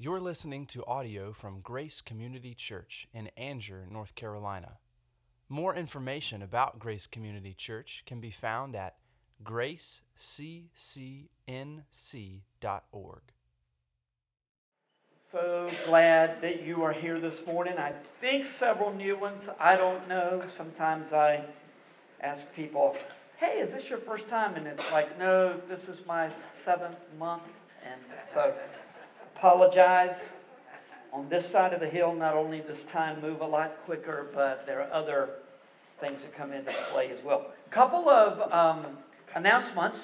You're listening to audio from Grace Community Church in Angier, North Carolina. More information about Grace Community Church can be found at graceccnc.org. So glad that you are here this morning. I think several new ones. I don't know. Sometimes I ask people, hey, is this your first time? And it's like, no, this is my seventh month. And so apologize. On this side of the hill, not only does time move a lot quicker, but there are other things that come into play as well. Couple of um, announcements.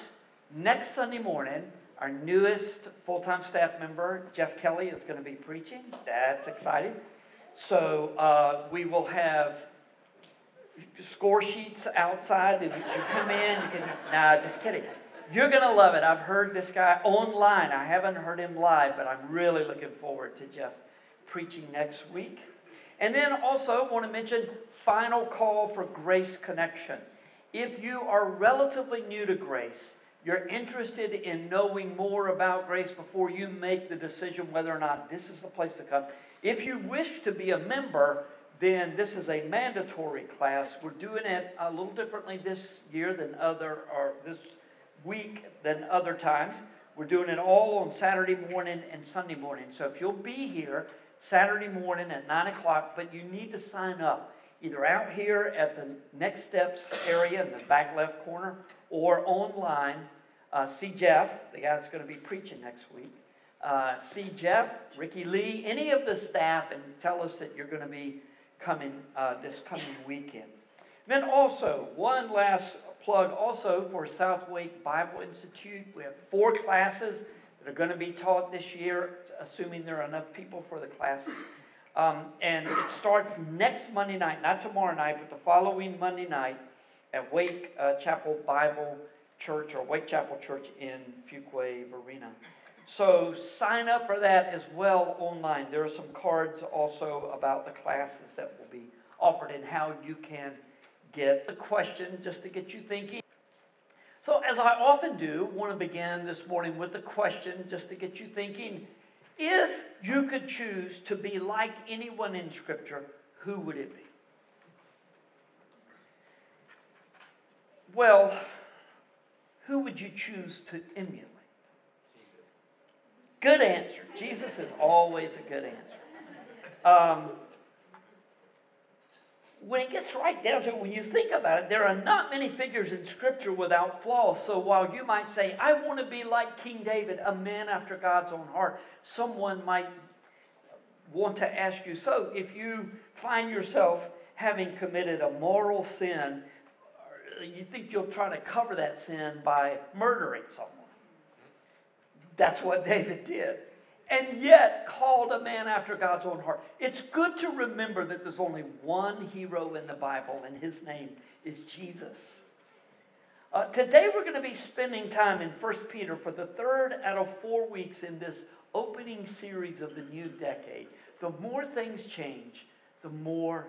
Next Sunday morning, our newest full time staff member, Jeff Kelly, is going to be preaching. That's exciting. So uh, we will have score sheets outside. If you come in, you can. Nah, just kidding. You're going to love it. I've heard this guy online. I haven't heard him live, but I'm really looking forward to Jeff preaching next week. And then also want to mention final call for Grace Connection. If you are relatively new to Grace, you're interested in knowing more about grace before you make the decision whether or not this is the place to come. If you wish to be a member, then this is a mandatory class. We're doing it a little differently this year than other or this week than other times. We're doing it all on Saturday morning and Sunday morning. So if you'll be here Saturday morning at 9 o'clock, but you need to sign up either out here at the Next Steps area in the back left corner or online. Uh, see Jeff, the guy that's going to be preaching next week. Uh, see Jeff, Ricky Lee, any of the staff, and tell us that you're going to be coming uh, this coming weekend. Then also, one last plug also for South Wake Bible Institute. We have four classes that are going to be taught this year, assuming there are enough people for the classes. Um, and it starts next Monday night, not tomorrow night, but the following Monday night at Wake uh, Chapel Bible Church or Wake Chapel Church in Fuquay Varina. So sign up for that as well online. There are some cards also about the classes that will be offered and how you can get the question just to get you thinking. So, as I often do, want to begin this morning with the question just to get you thinking. If you could choose to be like anyone in Scripture, who would it be? Well, who would you choose to emulate? Good answer. Jesus is always a good answer. Um, when it gets right down to it, when you think about it, there are not many figures in Scripture without flaws. So while you might say, I want to be like King David, a man after God's own heart, someone might want to ask you, so if you find yourself having committed a moral sin, you think you'll try to cover that sin by murdering someone. That's what David did and yet called a man after God's own heart. It's good to remember that there's only one hero in the Bible, and his name is Jesus. Uh, today we're going to be spending time in 1 Peter for the third out of four weeks in this opening series of the new decade. The more things change, the more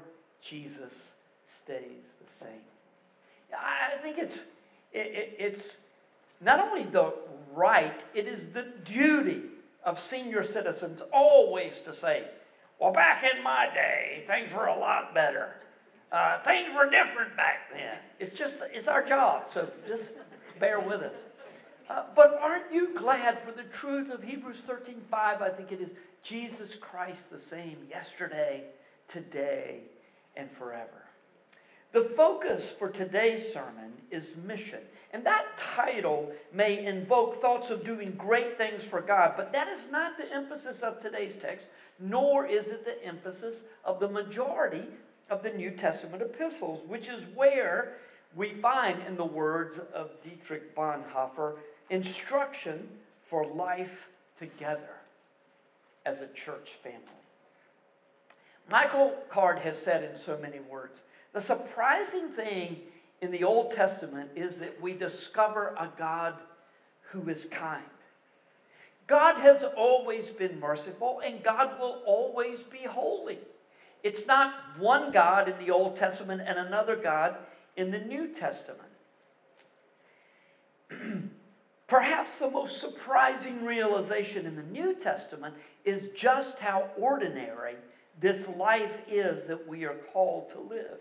Jesus stays the same. I think it's, it, it, it's not only the right, it is the duty of senior citizens always to say, well, back in my day, things were a lot better. Uh, things were different back then. It's just, it's our job, so just bear with us. Uh, but aren't you glad for the truth of Hebrews 13 5? I think it is Jesus Christ the same yesterday, today, and forever. The focus for today's sermon is mission. And that title may invoke thoughts of doing great things for God, but that is not the emphasis of today's text, nor is it the emphasis of the majority of the New Testament epistles, which is where we find, in the words of Dietrich Bonhoeffer, instruction for life together as a church family. Michael Card has said in so many words the surprising thing in the Old Testament is that we discover a God who is kind. God has always been merciful, and God will always be holy. It's not one God in the Old Testament and another God in the New Testament. Perhaps the most surprising realization in the New Testament is just how ordinary this life is that we are called to live.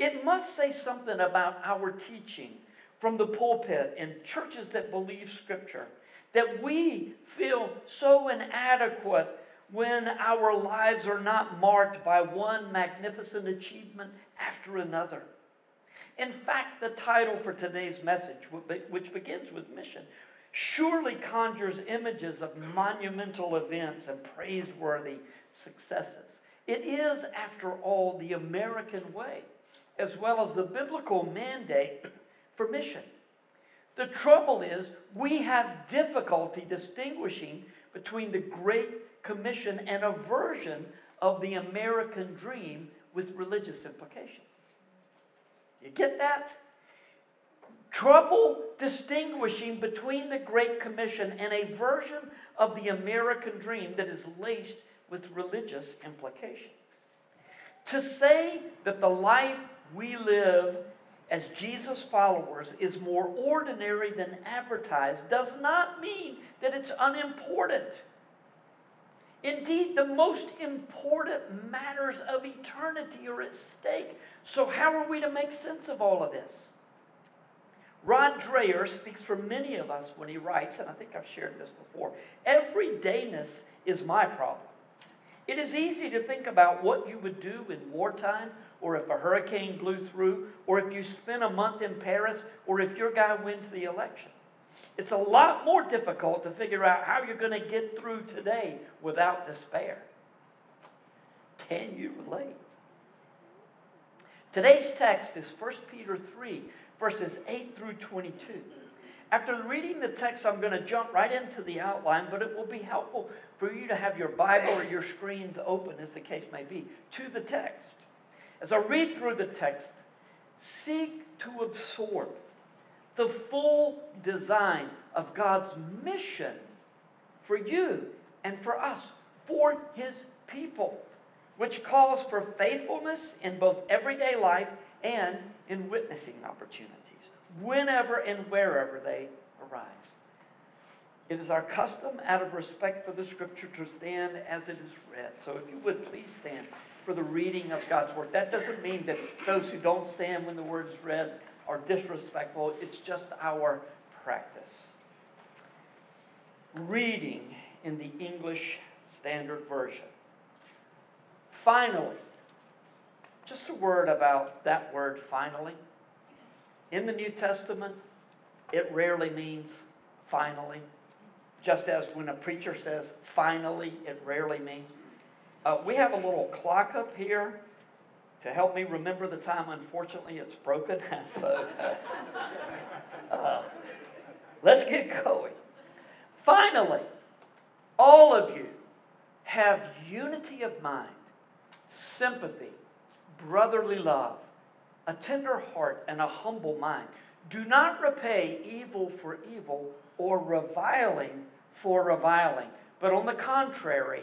It must say something about our teaching from the pulpit in churches that believe Scripture that we feel so inadequate when our lives are not marked by one magnificent achievement after another. In fact, the title for today's message, which begins with mission, surely conjures images of monumental events and praiseworthy successes. It is, after all, the American way, as well as the biblical mandate for mission. The trouble is, we have difficulty distinguishing between the Great Commission and a version of the American dream with religious implications. You get that? Trouble distinguishing between the Great Commission and a version of the American dream that is laced with religious implications. To say that the life we live as Jesus followers is more ordinary than advertised does not mean that it's unimportant. Indeed, the most important matters of eternity are at stake. So, how are we to make sense of all of this? Rod Dreher speaks for many of us when he writes, and I think I've shared this before everydayness is my problem. It is easy to think about what you would do in wartime, or if a hurricane blew through, or if you spent a month in Paris, or if your guy wins the election. It's a lot more difficult to figure out how you're going to get through today without despair. Can you relate? Today's text is 1 Peter 3, verses 8 through 22. After reading the text, I'm going to jump right into the outline, but it will be helpful for you to have your Bible or your screens open, as the case may be, to the text. As I read through the text, seek to absorb the full design of God's mission for you and for us, for His people, which calls for faithfulness in both everyday life and in witnessing opportunities, whenever and wherever they arise. It is our custom, out of respect for the Scripture, to stand as it is read. So if you would please stand for the reading of God's Word. That doesn't mean that those who don't stand when the Word is read are disrespectful, it's just our practice. Reading in the English Standard Version. Finally, just a word about that word finally. In the New Testament, it rarely means finally. Just as when a preacher says finally, it rarely means. Uh, we have a little clock up here to help me remember the time. Unfortunately, it's broken. so uh, let's get going. Finally, all of you have unity of mind, sympathy, brotherly love, a tender heart, and a humble mind. Do not repay evil for evil or reviling for reviling, but on the contrary,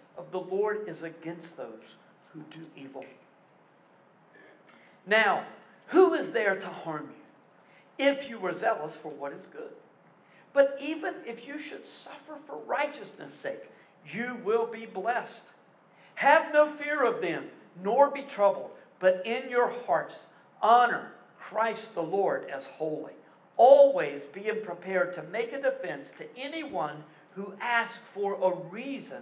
of the Lord is against those who do evil. Now, who is there to harm you if you were zealous for what is good? But even if you should suffer for righteousness' sake, you will be blessed. Have no fear of them, nor be troubled, but in your hearts honor Christ the Lord as holy. Always being prepared to make a defense to anyone who asks for a reason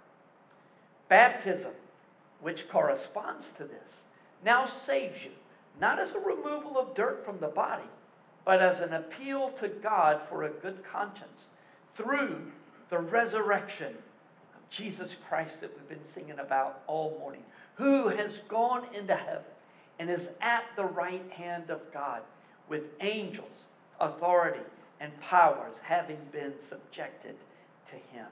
Baptism, which corresponds to this, now saves you, not as a removal of dirt from the body, but as an appeal to God for a good conscience through the resurrection of Jesus Christ that we've been singing about all morning, who has gone into heaven and is at the right hand of God with angels, authority, and powers having been subjected to him.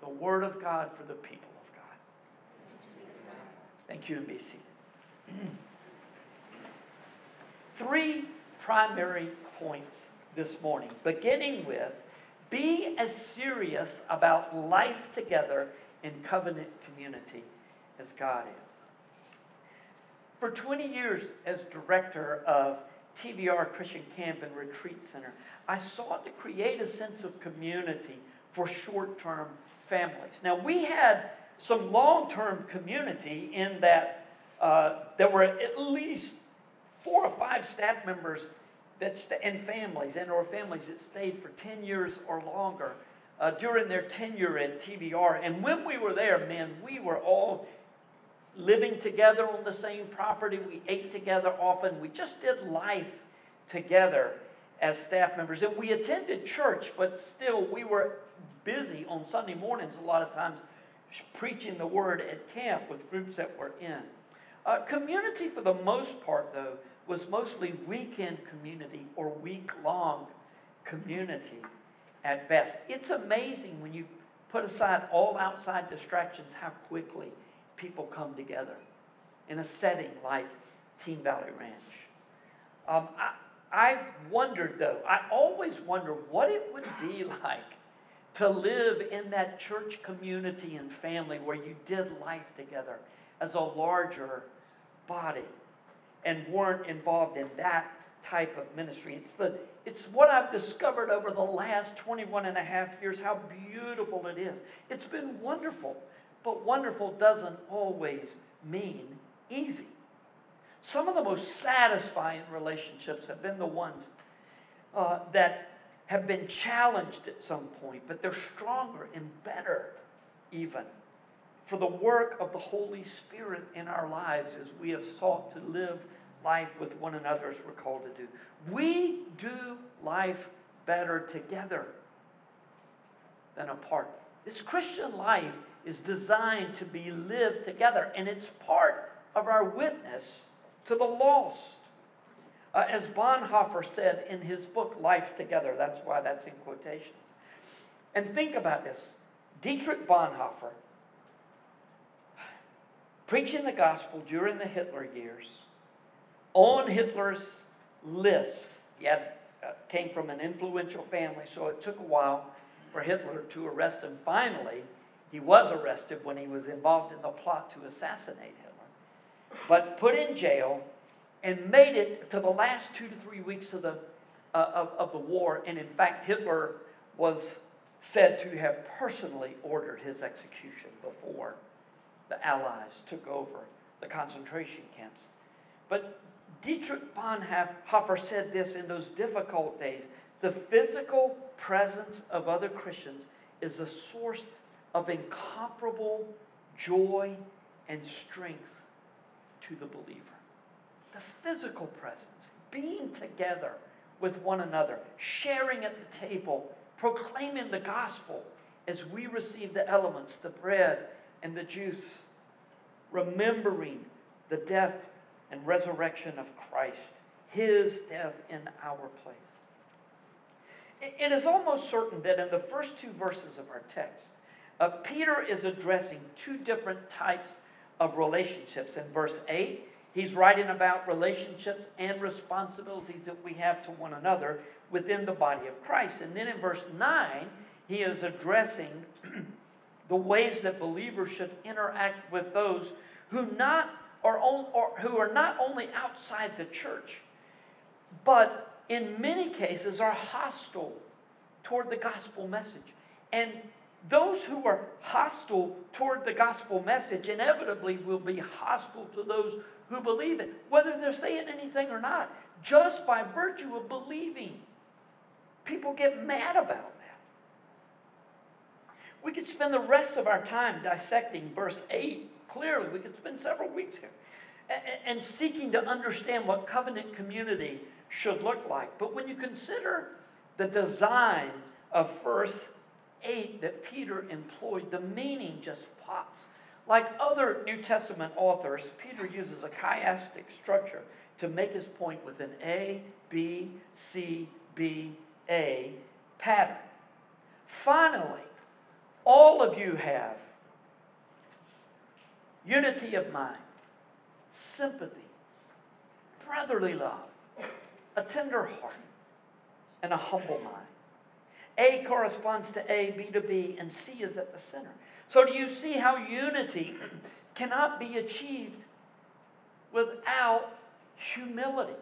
The word of God for the people. Thank you and be seated. Three primary points this morning, beginning with be as serious about life together in covenant community as God is. For 20 years, as director of TVR Christian Camp and Retreat Center, I sought to create a sense of community for short term families. Now, we had some long term community in that uh, there were at least four or five staff members that st- and families and or families that stayed for 10 years or longer uh, during their tenure at TVR. And when we were there, man, we were all living together on the same property. We ate together often. We just did life together as staff members. And we attended church, but still we were busy on Sunday mornings a lot of times preaching the word at camp with groups that were in. Uh, community, for the most part, though, was mostly weekend community or week long community at best. It's amazing when you put aside all outside distractions how quickly people come together in a setting like Team Valley Ranch. Um, I, I wondered, though, I always wonder what it would be like to live in that church community and family where you did life together as a larger body and weren't involved in that type of ministry. It's, the, it's what I've discovered over the last 21 and a half years, how beautiful it is. It's been wonderful, but wonderful doesn't always mean easy. Some of the most satisfying relationships have been the ones uh, that have been challenged at some point, but they're stronger and better, even for the work of the Holy Spirit in our lives as we have sought to live life with one another as we're called to do. We do life better together than apart. This Christian life is designed to be lived together, and it's part of our witness to the lost. Uh, as Bonhoeffer said in his book, Life Together, that's why that's in quotations. And think about this Dietrich Bonhoeffer, preaching the gospel during the Hitler years, on Hitler's list, he had, uh, came from an influential family, so it took a while for Hitler to arrest him. Finally, he was arrested when he was involved in the plot to assassinate Hitler, but put in jail and made it to the last two to three weeks of the, uh, of, of the war. And in fact, Hitler was said to have personally ordered his execution before the Allies took over the concentration camps. But Dietrich Bonhoeffer said this in those difficult days the physical presence of other Christians is a source of incomparable joy and strength to the believer. The physical presence, being together with one another, sharing at the table, proclaiming the gospel as we receive the elements, the bread and the juice, remembering the death and resurrection of Christ, his death in our place. It is almost certain that in the first two verses of our text, uh, Peter is addressing two different types of relationships. In verse 8, he's writing about relationships and responsibilities that we have to one another within the body of Christ. And then in verse 9, he is addressing the ways that believers should interact with those who not are or who are not only outside the church, but in many cases are hostile toward the gospel message. And those who are hostile toward the gospel message inevitably will be hostile to those who believe it, whether they're saying anything or not, just by virtue of believing. People get mad about that. We could spend the rest of our time dissecting verse 8 clearly. We could spend several weeks here and seeking to understand what covenant community should look like. But when you consider the design of verse 8 that Peter employed, the meaning just pops. Like other New Testament authors, Peter uses a chiastic structure to make his point with an A, B, C, B, A pattern. Finally, all of you have unity of mind, sympathy, brotherly love, a tender heart, and a humble mind. A corresponds to A, B to B, and C is at the center. So, do you see how unity cannot be achieved without humility?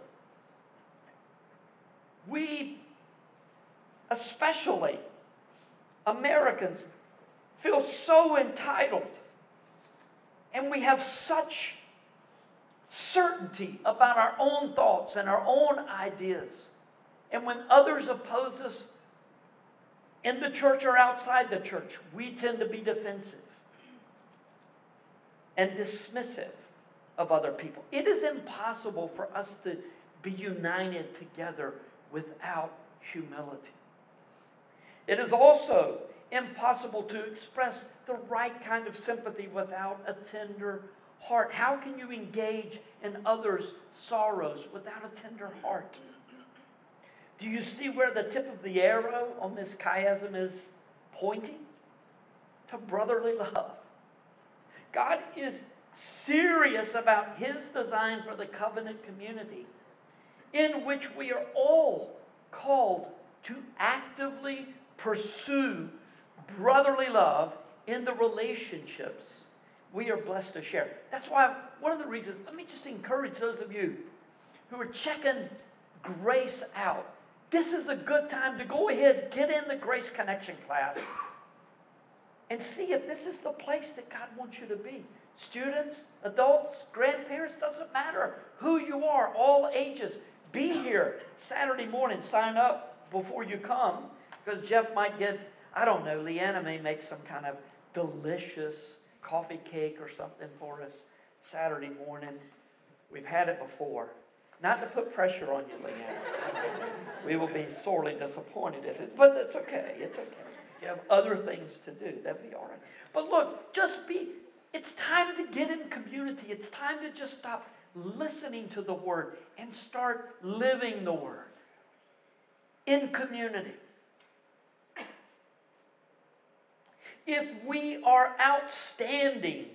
We, especially Americans, feel so entitled, and we have such certainty about our own thoughts and our own ideas. And when others oppose us, in the church or outside the church, we tend to be defensive and dismissive of other people. It is impossible for us to be united together without humility. It is also impossible to express the right kind of sympathy without a tender heart. How can you engage in others' sorrows without a tender heart? Do you see where the tip of the arrow on this chiasm is pointing? To brotherly love. God is serious about his design for the covenant community, in which we are all called to actively pursue brotherly love in the relationships we are blessed to share. That's why one of the reasons, let me just encourage those of you who are checking grace out this is a good time to go ahead, get in the Grace Connection class, and see if this is the place that God wants you to be. Students, adults, grandparents, doesn't matter who you are, all ages. Be here Saturday morning. Sign up before you come because Jeff might get, I don't know, Leanna may make some kind of delicious coffee cake or something for us Saturday morning. We've had it before. Not to put pressure on you, Leanne. we will be sorely disappointed if it, but it's okay. It's okay. You have other things to do. That'd be all right. But look, just be, it's time to get in community. It's time to just stop listening to the word and start living the word in community. If we are outstanding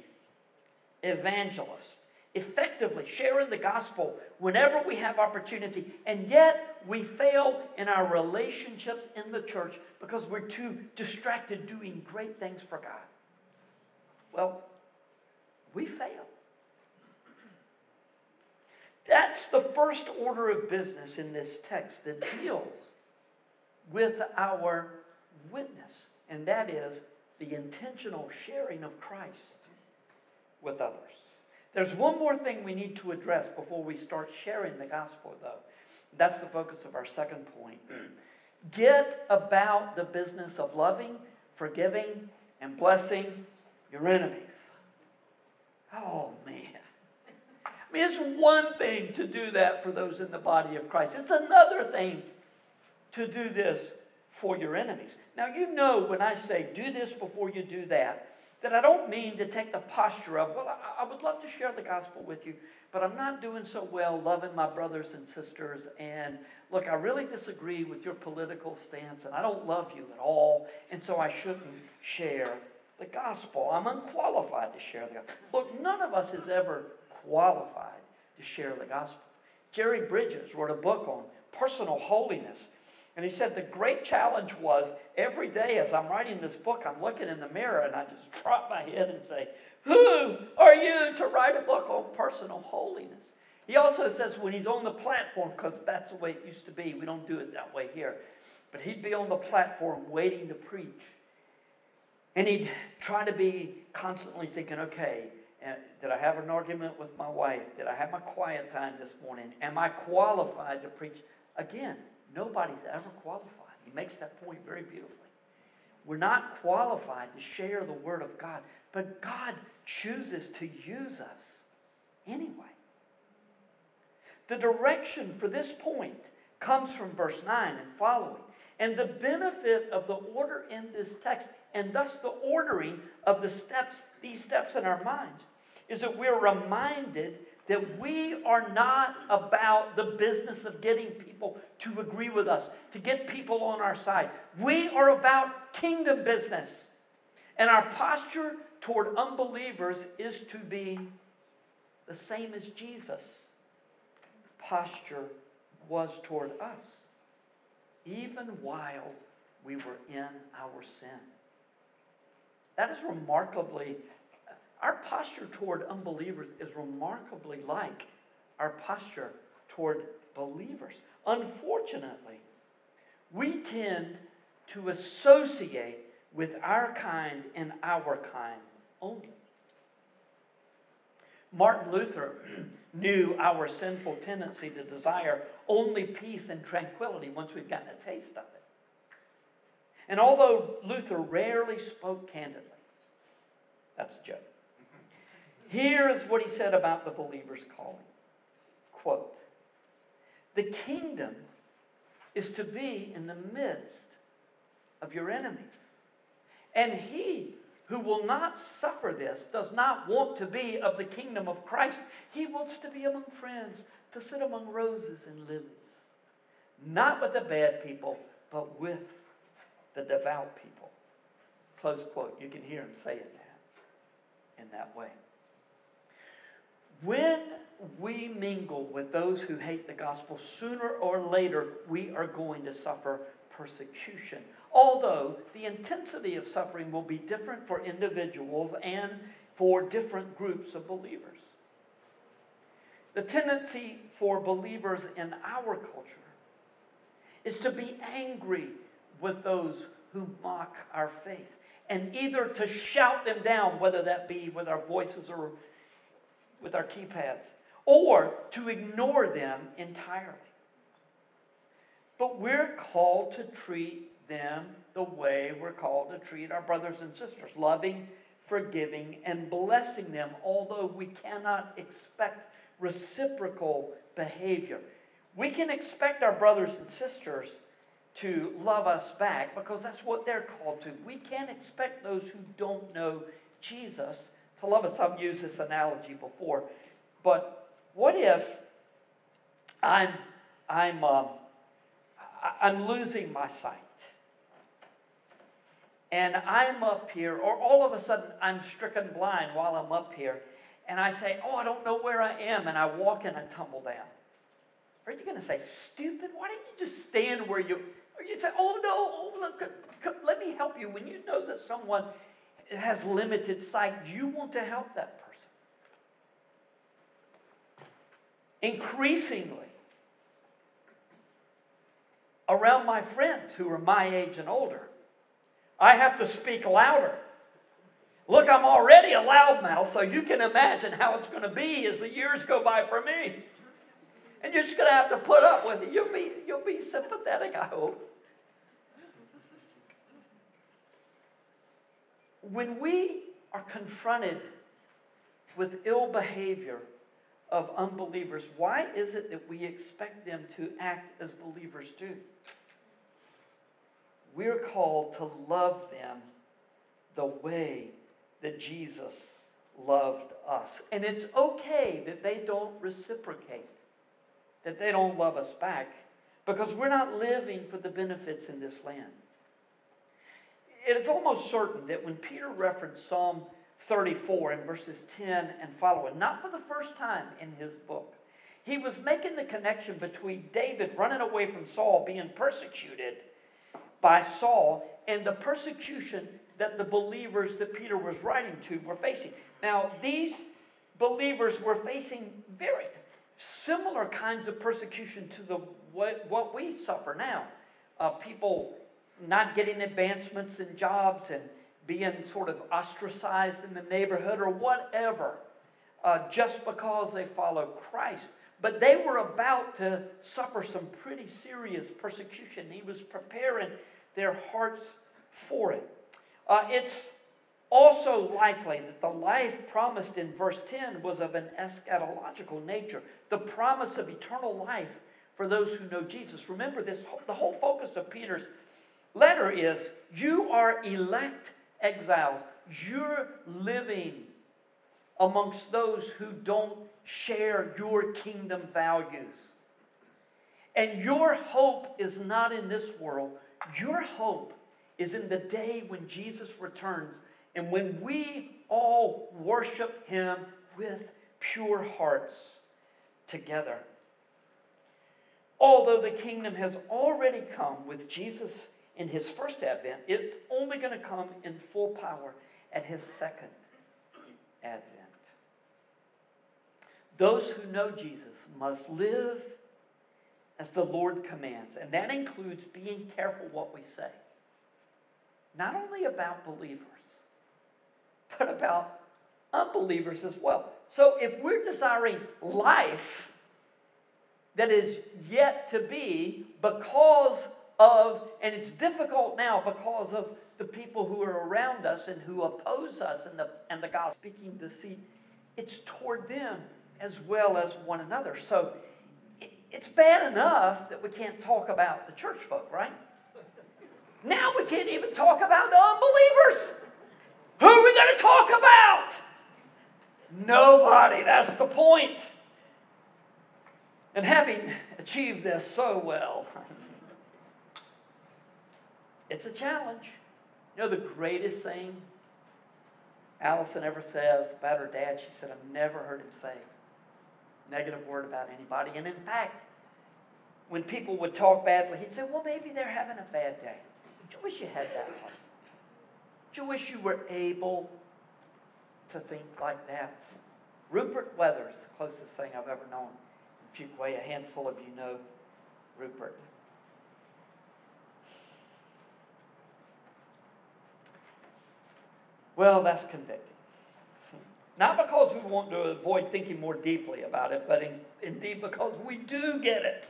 evangelists, effectively sharing the gospel whenever we have opportunity, and yet we fail in our relationships in the church because we're too distracted doing great things for God. Well, we fail. That's the first order of business in this text that deals with our witness, and that is the intentional sharing of Christ with others. There's one more thing we need to address before we start sharing the gospel, though. That's the focus of our second point. Get about the business of loving, forgiving, and blessing your enemies. Oh, man. I mean, it's one thing to do that for those in the body of Christ, it's another thing to do this for your enemies. Now, you know when I say do this before you do that, that I don't mean to take the posture of, well, I, I, would love to share the gospel with you, but I'm not doing so well loving my brothers and sisters. And look, I really disagree with your political stance, and I don't love you at all, and so I shouldn't share the gospel. I'm unqualified to share the gospel. Look, none of us is ever qualified to share the gospel. Jerry Bridges wrote a book on personal holiness. And he said the great challenge was every day as I'm writing this book, I'm looking in the mirror and I just drop my head and say, Who are you to write a book on personal holiness? He also says when he's on the platform, because that's the way it used to be, we don't do it that way here, but he'd be on the platform waiting to preach. And he'd try to be constantly thinking, okay, uh, did I have an argument with my wife? Did I have my quiet time this morning? Am I qualified to preach? Again, Nobody's ever qualified. Makes that point very beautifully. We're not qualified to share the Word of God, but God chooses to use us anyway. The direction for this point comes from verse 9 and following. And the benefit of the order in this text, and thus the ordering of the steps, these steps in our minds, is that we're reminded that we are not about the business of getting people to agree with us, to get people on our side. We are about kingdom business. And our posture toward unbelievers is to be the same as Jesus' posture was toward us, even while we were in our sin. That is remarkably our posture toward unbelievers is remarkably like our posture toward believers. Unfortunately, we tend to associate with our kind and our kind only. Martin Luther knew our sinful tendency to desire only peace and tranquility once we've gotten a taste of it. And although Luther rarely spoke candidly, that's a joke. Here is what he said about the believer's calling. Quote, the kingdom is to be in the midst of your enemies. And he who will not suffer this does not want to be of the kingdom of Christ. He wants to be among friends, to sit among roses and lilies. Not with the bad people, but with the devout people. Close quote. You can hear him say it that in that way. When we mingle with those who hate the gospel, sooner or later we are going to suffer persecution. Although the intensity of suffering will be different for individuals and for different groups of believers. The tendency for believers in our culture is to be angry with those who mock our faith and either to shout them down, whether that be with our voices or with our keypads, or to ignore them entirely. But we're called to treat them the way we're called to treat our brothers and sisters, loving, forgiving, and blessing them, although we cannot expect reciprocal behavior. We can expect our brothers and sisters to love us back because that's what they're called to. We can't expect those who don't know Jesus to love us. I've used this analogy before, but what if I'm I'm um, I'm losing my sight, and I'm up here, or all of a sudden I'm stricken blind while I'm up here, and I say, "Oh, I don't know where I am," and I walk and I tumble down. Are you going to say, "Stupid? Why didn't you just stand where you?" Or you'd say, "Oh no, oh, look, let me help you." When you know that someone has limited sight, you want to help that person. Increasingly, around my friends who are my age and older, I have to speak louder. Look, I'm already a loudmouth, so you can imagine how it's going to be as the years go by for me. And you're just going to have to put up with it. You'll be, you'll be sympathetic, I hope. When we are confronted with ill behavior of unbelievers, why is it that we expect them to act as believers do? We're called to love them the way that Jesus loved us. And it's okay that they don't reciprocate, that they don't love us back, because we're not living for the benefits in this land it is almost certain that when Peter referenced Psalm 34 in verses 10 and following, not for the first time in his book, He was making the connection between David running away from Saul, being persecuted by Saul, and the persecution that the believers that Peter was writing to were facing. Now, these believers were facing very similar kinds of persecution to the what, what we suffer now. Uh, people not getting advancements in jobs and being sort of ostracized in the neighborhood or whatever, uh, just because they follow Christ. But they were about to suffer some pretty serious persecution. He was preparing their hearts for it. Uh, it's also likely that the life promised in verse 10 was of an eschatological nature, the promise of eternal life for those who know Jesus. Remember this, the whole focus of Peter's letter is you are elect exiles. You're living amongst those who don't share your kingdom values. And your hope is not in this world. Your hope is in the day when Jesus returns and when we all worship him with pure hearts together. Although the kingdom has already come with Jesus in his first advent, it's only going to come in full power at his second advent. Those who know Jesus must live as the Lord commands, and that includes being careful what we say. Not only about believers, but about unbelievers as well. So if we're desiring life that is yet to be because of, and it's difficult now because of the people who are around us and who oppose us and the, and the gospel speaking deceit, it's toward them as well as one another. So it, it's bad enough that we can't talk about the church folk, right? Now we can't even talk about the unbelievers. Who are we going to talk about? Nobody. That's the point. And having achieved this so well, it's a challenge. You know, the greatest thing Allison ever says about her dad, she said, I've never heard him say a negative word about anybody. And in fact, when people would talk badly, he'd say, Well, maybe they're having a bad day. Do you wish you had that heart. Do you wish you were able to think like that? Rupert Weathers, the closest thing I've ever known in Fuquay. A handful of you know Rupert. Well, that's convicting. Not because we want to avoid thinking more deeply about it, but in, indeed because we do get it.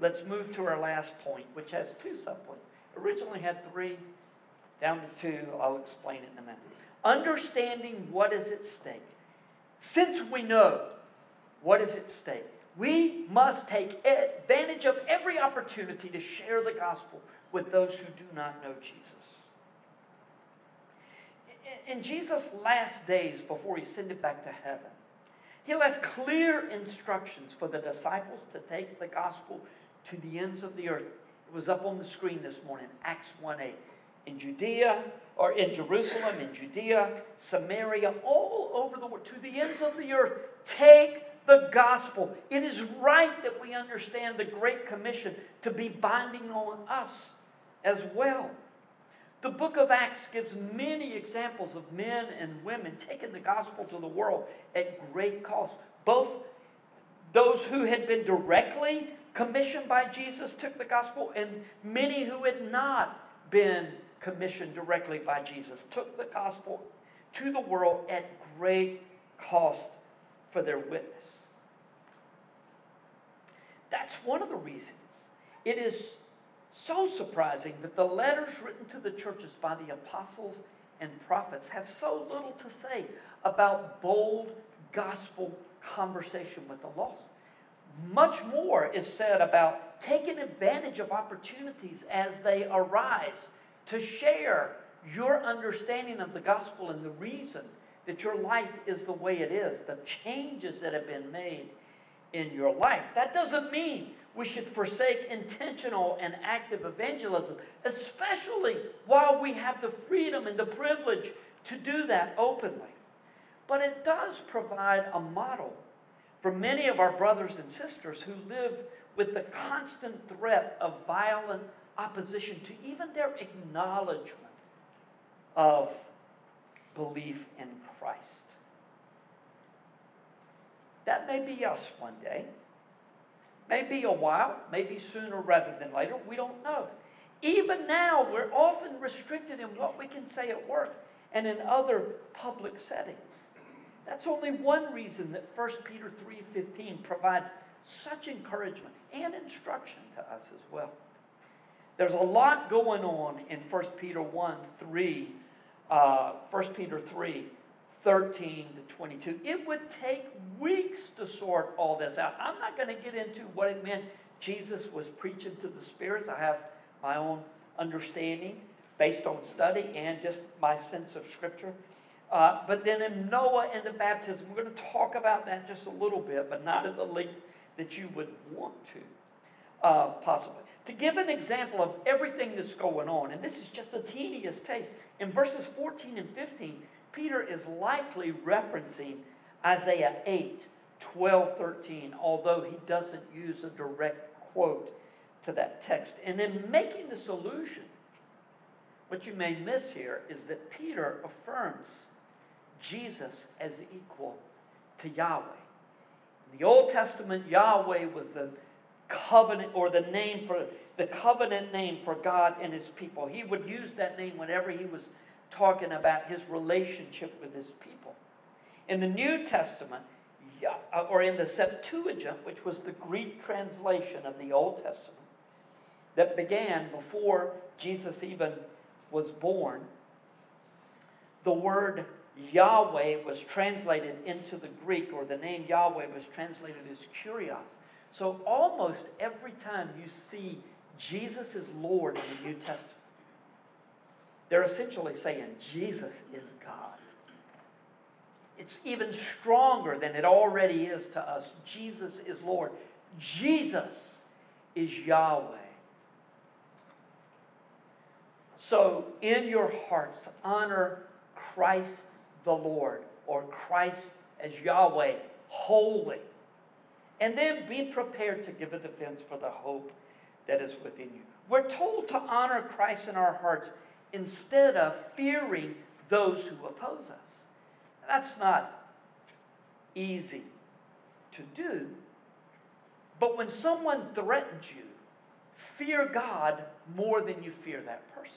Let's move to our last point, which has two subpoints. Originally had three, down to two. I'll explain it in a minute. Understanding what is at stake. Since we know what is at stake, we must take advantage of every opportunity to share the gospel with those who do not know Jesus. In Jesus' last days before he ascended back to heaven, he left clear instructions for the disciples to take the gospel to the ends of the earth. It was up on the screen this morning, Acts 1 8 in Judea, or in Jerusalem, in Judea, Samaria, all over the world, to the ends of the earth. Take the gospel. It is right that we understand the Great Commission to be binding on us as well. The book of Acts gives many examples of men and women taking the gospel to the world at great cost. Both those who had been directly commissioned by Jesus took the gospel, and many who had not been commissioned directly by Jesus, took the gospel to the world at great cost for their witness. That's one of the reasons it is so surprising that the letters written to the churches by the apostles and prophets have so little to say about bold gospel conversation with the lost. Much more is said about taking advantage of opportunities as they arise to share your understanding of the gospel and the reason that your life is the way it is, the changes that have been made in your life. That doesn't mean we should forsake intentional and active evangelism, especially while we have the freedom and the privilege to do that openly. But it does provide a model for many of our brothers and sisters who live with the constant threat of violent opposition to even their acknowledgement of belief in Christ. That may be us one day. Maybe a while, maybe sooner rather than later. We don't know. Even now, we're often restricted in what we can say at work and in other public settings. That's only one reason that 1 Peter 3:15 provides such encouragement and instruction to us as well. There's a lot going on in 1 Peter 1 3, uh, 1 Peter 3, 13 to 22. It would take weeks to sort all this out. I'm not going to get into what it meant Jesus was preaching to the spirits. I have my own understanding based on study and just my sense of Scripture. Uh, but then in Noah and the baptism, we're going to talk about that just a little bit, but not at the length that you would want to, uh, possibly. To give an example of everything that's going on, and this is just a tedious taste, in verses 14 and 15, Peter is likely referencing Isaiah 8, 12, 13, although he doesn't use a direct quote to that text. And in making this allusion, what you may miss here is that Peter affirms Jesus as equal to Yahweh. In the Old Testament, Yahweh was the covenant or the name for the covenant name for God and his people. He would use that name whenever he was talking about his relationship with his people. In the New Testament, uh, or in the Septuagint, which was the Greek translation of the Old Testament that began before Jesus even was born, the word Yahweh was translated into the Greek, or the name Yahweh was translated as Kurios. So almost every time you see Jesus is Lord in the New Testament, they're essentially saying Jesus is God. It's even stronger than it already is to us. Jesus is Lord. Jesus is Yahweh. So, in your hearts, honor Christ the Lord or Christ as Yahweh, holy. And then be prepared to give a defense for the hope that is within you. We're told to honor Christ in our hearts instead of fearing those who oppose us. That's not easy to do. But when someone threatens you, fear God more than you fear that person.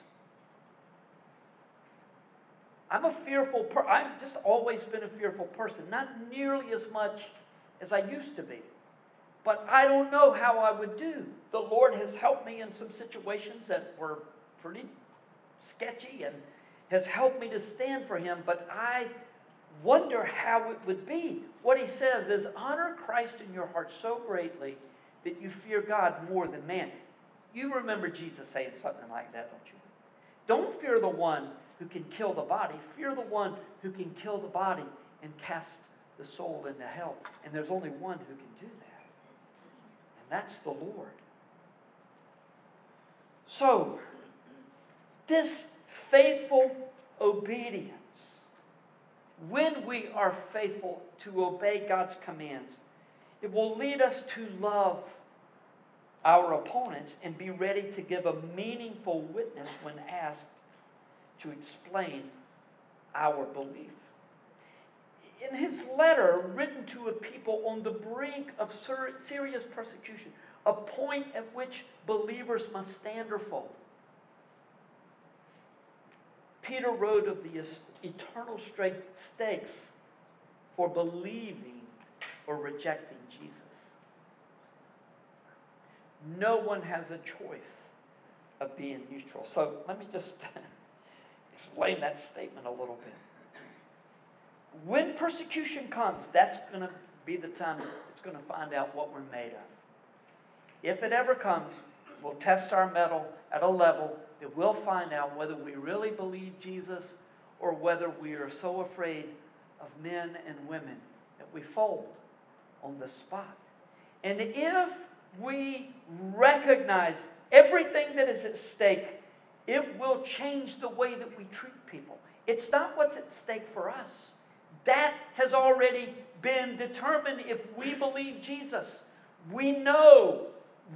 I'm a fearful person. I've just always been a fearful person, not nearly as much as I used to be. But I don't know how I would do. The Lord has helped me in some situations that were pretty sketchy and has helped me to stand for Him, but I wonder how it would be. What He says is honor Christ in your heart so greatly that you fear God more than man. You remember Jesus saying something like that, don't you? Don't fear the one who can kill the body. Fear the one who can kill the body and cast the soul into hell. And there's only one who can do that. And that's the Lord. So, this faithful obedience, when we are faithful to obey God's commands, it will lead us to love our opponents and be ready to give a meaningful witness when asked to explain our belief. In his letter written to a people on the brink of serious persecution, a point at which believers must stand or fall, Peter wrote of the eternal stakes for believing or rejecting Jesus. No one has a choice of being neutral. So let me just explain that statement a little bit. When persecution comes, that's going to be the time it's going to find out what we're made of. If it ever comes, we'll test our mettle at a level that we'll find out whether we really believe Jesus or whether we are so afraid of men and women that we fold on the spot. And if we recognize everything that is at stake it will change the way that we treat people. It's not what's at stake for us. That has already been determined if we believe Jesus. We know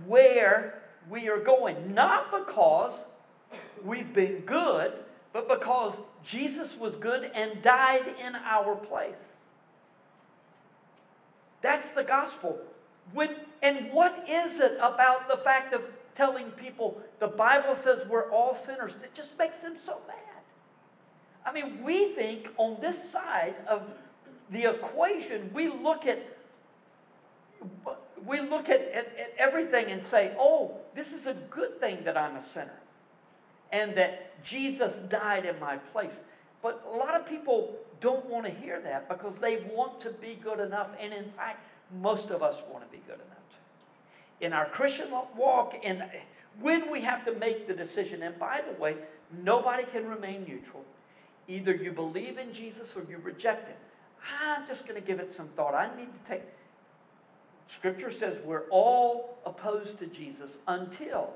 where we are going, not because we've been good, but because Jesus was good and died in our place. That's the gospel. When, and what is it about the fact of telling people the Bible says we're all sinners that just makes them so mad? I mean, we think on this side of the equation, we look at we look at, at, at, everything and say, oh, this is a good thing that I'm a sinner and that Jesus died in my place. But a lot of people don't want to hear that because they want to be good enough. And in fact, most of us want to be good enough. In our Christian walk, and when we have to make the decision, and by the way, nobody can remain neutral. Either you believe in Jesus or you reject him. I'm just going to give it some thought. I need to take. Scripture says we're all opposed to Jesus until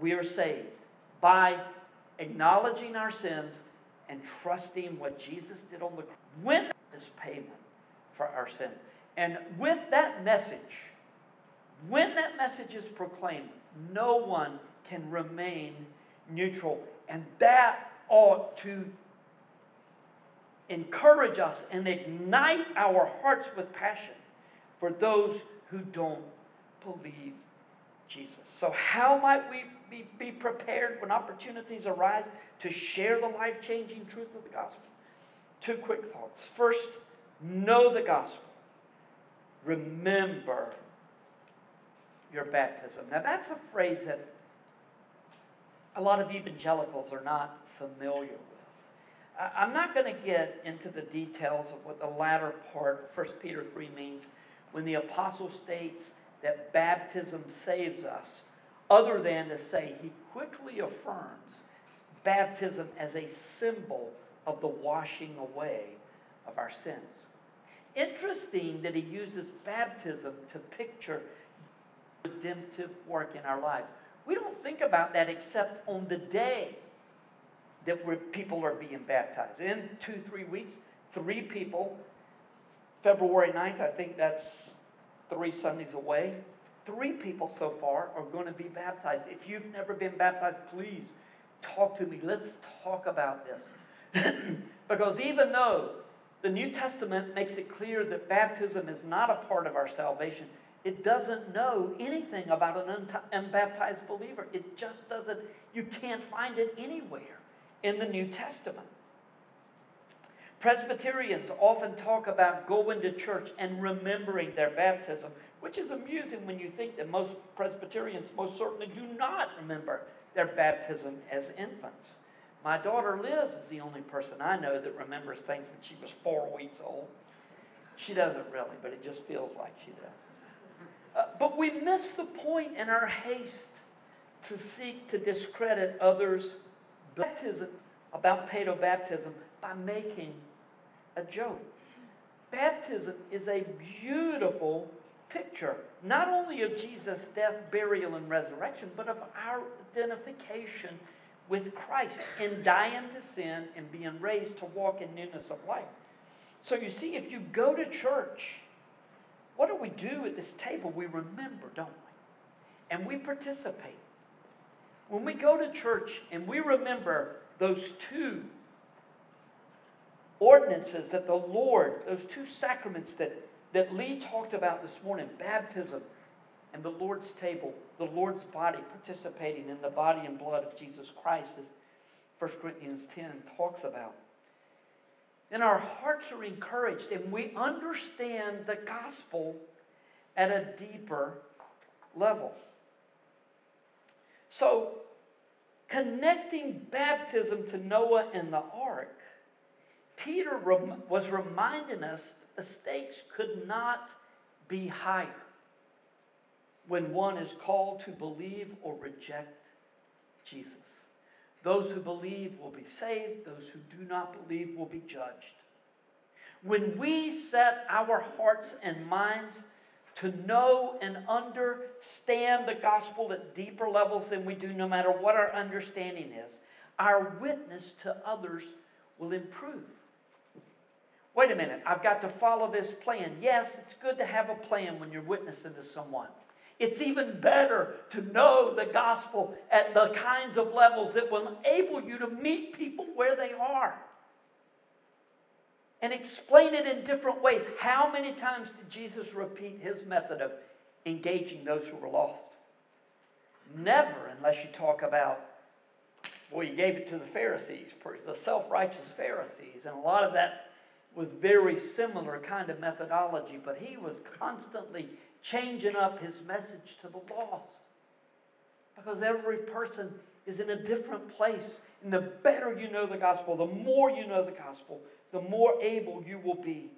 we are saved by acknowledging our sins and trusting what Jesus did on the cross. When is payment for our sin. And with that message, when that message is proclaimed, no one can remain neutral. And that ought to encourage us and ignite our hearts with passion for those who don't believe Jesus. So, how might we be, be prepared when opportunities arise to share the life changing truth of the gospel? Two quick thoughts. First, know the gospel. Remember your baptism. Now, that's a phrase that a lot of evangelicals are not familiar with. I'm not going to get into the details of what the latter part, 1 Peter 3, means when the apostle states that baptism saves us, other than to say he quickly affirms baptism as a symbol of the washing away of our sins. Interesting that he uses baptism to picture redemptive work in our lives. We don't think about that except on the day that people are being baptized. In two, three weeks, three people, February 9th, I think that's three Sundays away. Three people so far are going to be baptized. If you've never been baptized, please talk to me. Let's talk about this. because even though the New Testament makes it clear that baptism is not a part of our salvation, it doesn't know anything about an unbaptized believer. It just doesn't, you can't find it anywhere in the New Testament. Presbyterians often talk about going to church and remembering their baptism, which is amusing when you think that most Presbyterians most certainly do not remember their baptism as infants. My daughter Liz is the only person I know that remembers things when she was four weeks old. She doesn't really, but it just feels like she does. Uh, but we miss the point in our haste to seek to discredit others' baptism, about paedo baptism, by making a joke. Baptism is a beautiful picture, not only of Jesus' death, burial, and resurrection, but of our identification with Christ in dying to sin and being raised to walk in newness of life. So you see, if you go to church, what do we do at this table? We remember, don't we? And we participate. When we go to church and we remember those two ordinances that the Lord, those two sacraments that, that Lee talked about this morning baptism and the Lord's table, the Lord's body participating in the body and blood of Jesus Christ, as 1 Corinthians 10 talks about. Then our hearts are encouraged and we understand the gospel at a deeper level. So, connecting baptism to Noah and the ark, Peter rem- was reminding us the stakes could not be higher when one is called to believe or reject Jesus. Those who believe will be saved, those who do not believe will be judged. When we set our hearts and minds to know and understand the gospel at deeper levels than we do, no matter what our understanding is, our witness to others will improve. Wait a minute, I've got to follow this plan. Yes, it's good to have a plan when you're witnessing to someone. It's even better to know the gospel at the kinds of levels that will enable you to meet people where they are and explain it in different ways. How many times did Jesus repeat his method of engaging those who were lost? Never, unless you talk about, well, he gave it to the Pharisees, the self righteous Pharisees, and a lot of that was very similar kind of methodology, but he was constantly changing up his message to the lost. Because every person is in a different place. And the better you know the gospel, the more you know the gospel, the more able you will be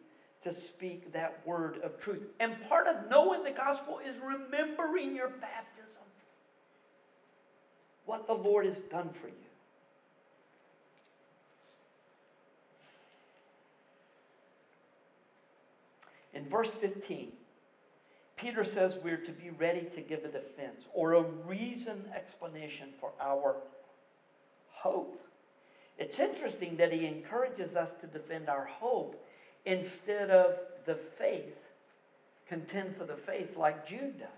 to speak that word of truth. And part of knowing the gospel is remembering your baptism, what the Lord has done for you. In verse 15, Peter says we're to be ready to give a defense or a reasoned explanation for our hope. It's interesting that he encourages us to defend our hope instead of the faith, contend for the faith like Jude does.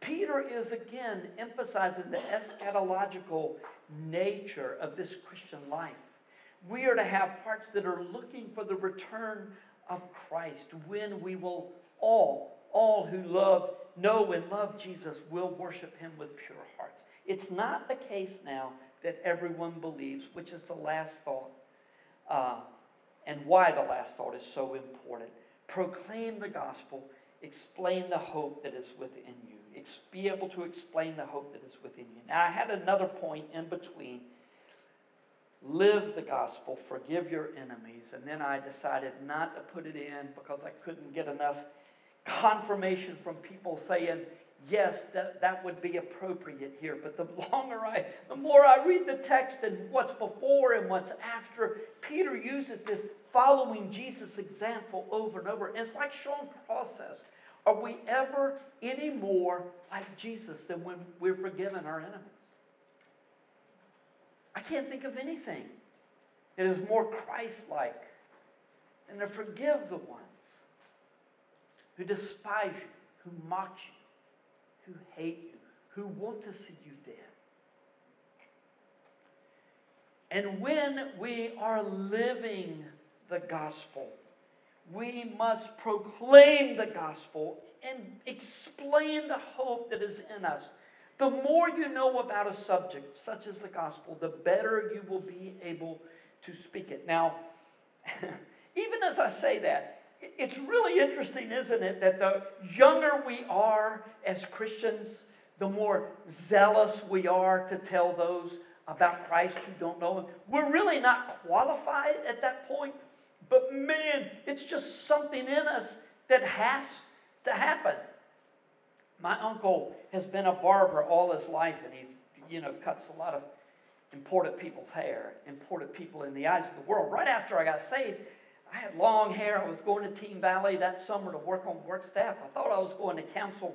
Peter is again emphasizing the eschatological nature of this Christian life. We are to have hearts that are looking for the return of Christ when we will all, all who love, know and love Jesus will worship him with pure hearts. It's not the case now that everyone believes, which is the last thought, uh, and why the last thought is so important. Proclaim the gospel, explain the hope that is within you, Ex- be able to explain the hope that is within you. Now, I had another point in between. Live the gospel, forgive your enemies, and then I decided not to put it in because I couldn't get enough confirmation from people saying, yes, that, that would be appropriate here. But the longer I, the more I read the text and what's before and what's after, Peter uses this following Jesus' example over and over. And it's like Sean process. are we ever any more like Jesus than when we're forgiven our enemies? I can't think of anything that is more Christ-like than to forgive the ones who despise you, who mock you, who hate you, who want to see you dead. And when we are living the gospel, we must proclaim the gospel and explain the hope that is in us. The more you know about a subject such as the gospel, the better you will be able to speak it. Now, even as I say that, it's really interesting, isn't it, that the younger we are as Christians, the more zealous we are to tell those about Christ who don't know Him. We're really not qualified at that point, but man, it's just something in us that has to happen. My uncle has been a barber all his life, and he's, you know, cuts a lot of important people's hair, important people in the eyes of the world. Right after I got saved, I had long hair. I was going to Team Valley that summer to work on work staff. I thought I was going to council.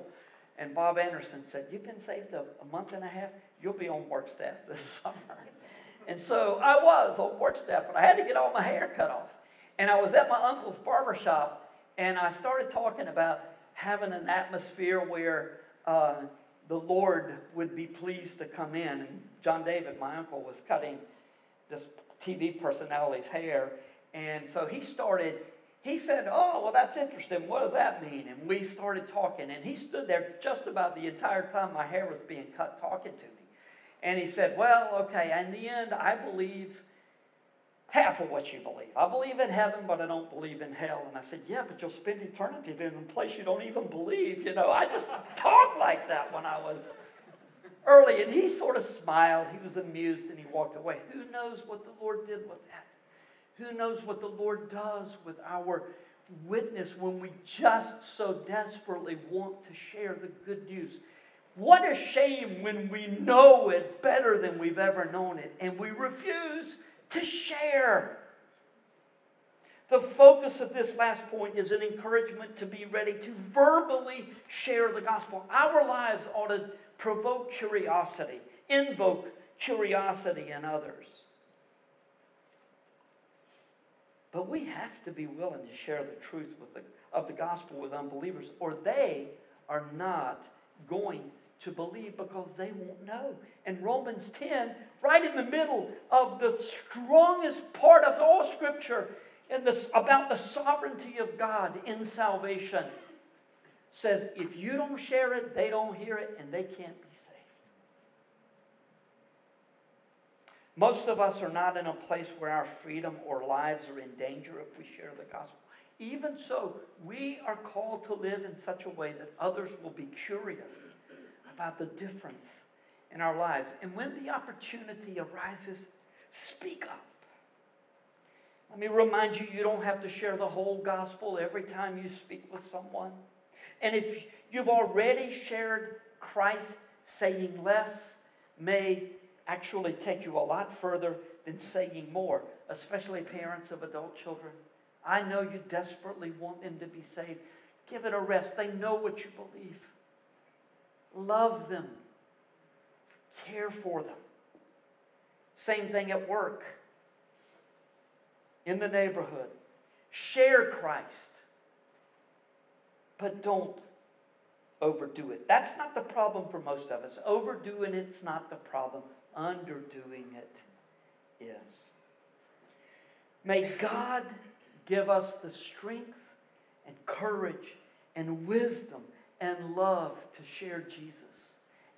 And Bob Anderson said, You've been saved a, a month and a half. You'll be on work staff this summer. and so I was on work staff, but I had to get all my hair cut off. And I was at my uncle's barber shop, and I started talking about having an atmosphere where uh, the Lord would be pleased to come in. And John David, my uncle, was cutting this TV personality's hair. And so he started, he said, Oh, well, that's interesting. What does that mean? And we started talking. And he stood there just about the entire time my hair was being cut, talking to me. And he said, Well, okay, in the end, I believe half of what you believe. I believe in heaven, but I don't believe in hell. And I said, Yeah, but you'll spend eternity in a place you don't even believe. You know, I just talked like that when I was early. And he sort of smiled. He was amused and he walked away. Who knows what the Lord did with that? Who knows what the Lord does with our witness when we just so desperately want to share the good news? What a shame when we know it better than we've ever known it and we refuse to share. The focus of this last point is an encouragement to be ready to verbally share the gospel. Our lives ought to provoke curiosity, invoke curiosity in others. But we have to be willing to share the truth the, of the gospel with unbelievers, or they are not going to believe because they won't know. And Romans 10, right in the middle of the strongest part of all Scripture in this, about the sovereignty of God in salvation, says if you don't share it, they don't hear it, and they can't be saved. Most of us are not in a place where our freedom or lives are in danger if we share the gospel. Even so, we are called to live in such a way that others will be curious about the difference in our lives. And when the opportunity arises, speak up. Let me remind you, you don't have to share the whole gospel every time you speak with someone. And if you've already shared Christ, saying less may actually take you a lot further than saying more, especially parents of adult children. I know you desperately want them to be saved. Give it a rest. They know what you believe. Love them. Care for them. Same thing at work, in the neighborhood. Share Christ, but don't overdo it. That's not the problem for most of us. Overdoing it's not the problem, underdoing it is. May God give us the strength and courage and wisdom and love to share Jesus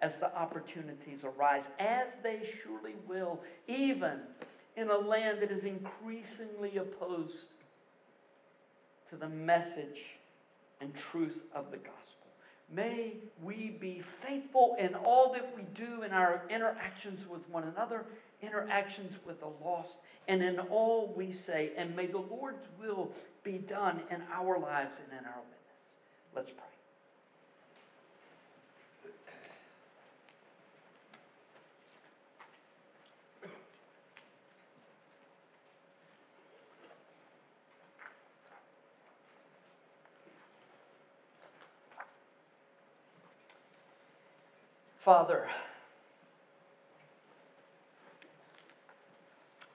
as the opportunities arise, as they surely will, even in a land that is increasingly opposed to the message and truth of the gospel. May we be faithful in all that we do in our interactions with one another, interactions with the lost, and in all we say. And may the Lord's will be done in our lives and in our witness. Let's pray. Father,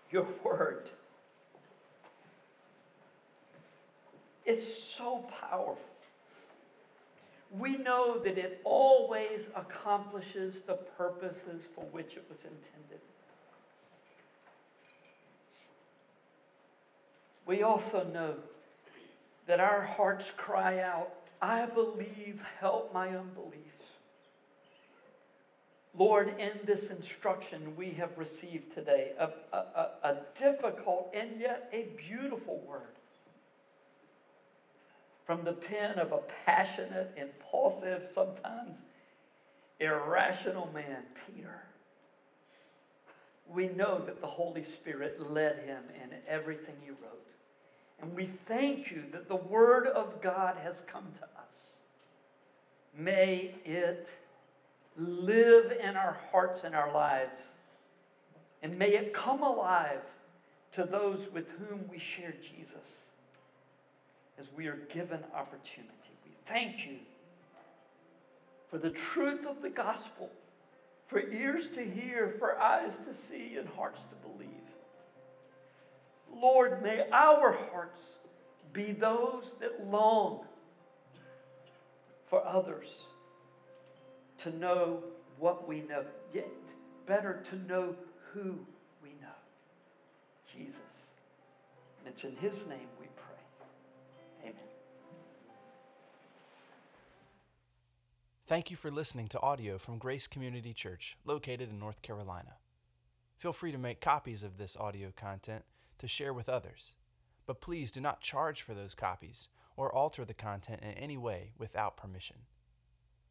your word is so powerful. We know that it always accomplishes the purposes for which it was intended. We also know that our hearts cry out, I believe, help my unbelief. Lord, in this instruction we have received today, a, a, a, difficult and yet a beautiful word from the pen of a passionate, impulsive, sometimes irrational man, Peter. We know that the Holy Spirit led him in everything he wrote. And we thank you that the Word of God has come to us. May it live in our hearts and our lives. And may it come alive to those with whom we share Jesus as we are given opportunity. We thank you for the truth of the gospel, for ears to hear, for eyes to see, and hearts to believe. Lord, may our hearts be those that long for others to know what we know, yet better to know who we know Jesus. And it's in His name we pray. Amen. Thank you for listening to audio from Grace Community Church, located in North Carolina. Feel free to make copies of this audio content to share with others, but please do not charge for those copies or alter the content in any way without permission.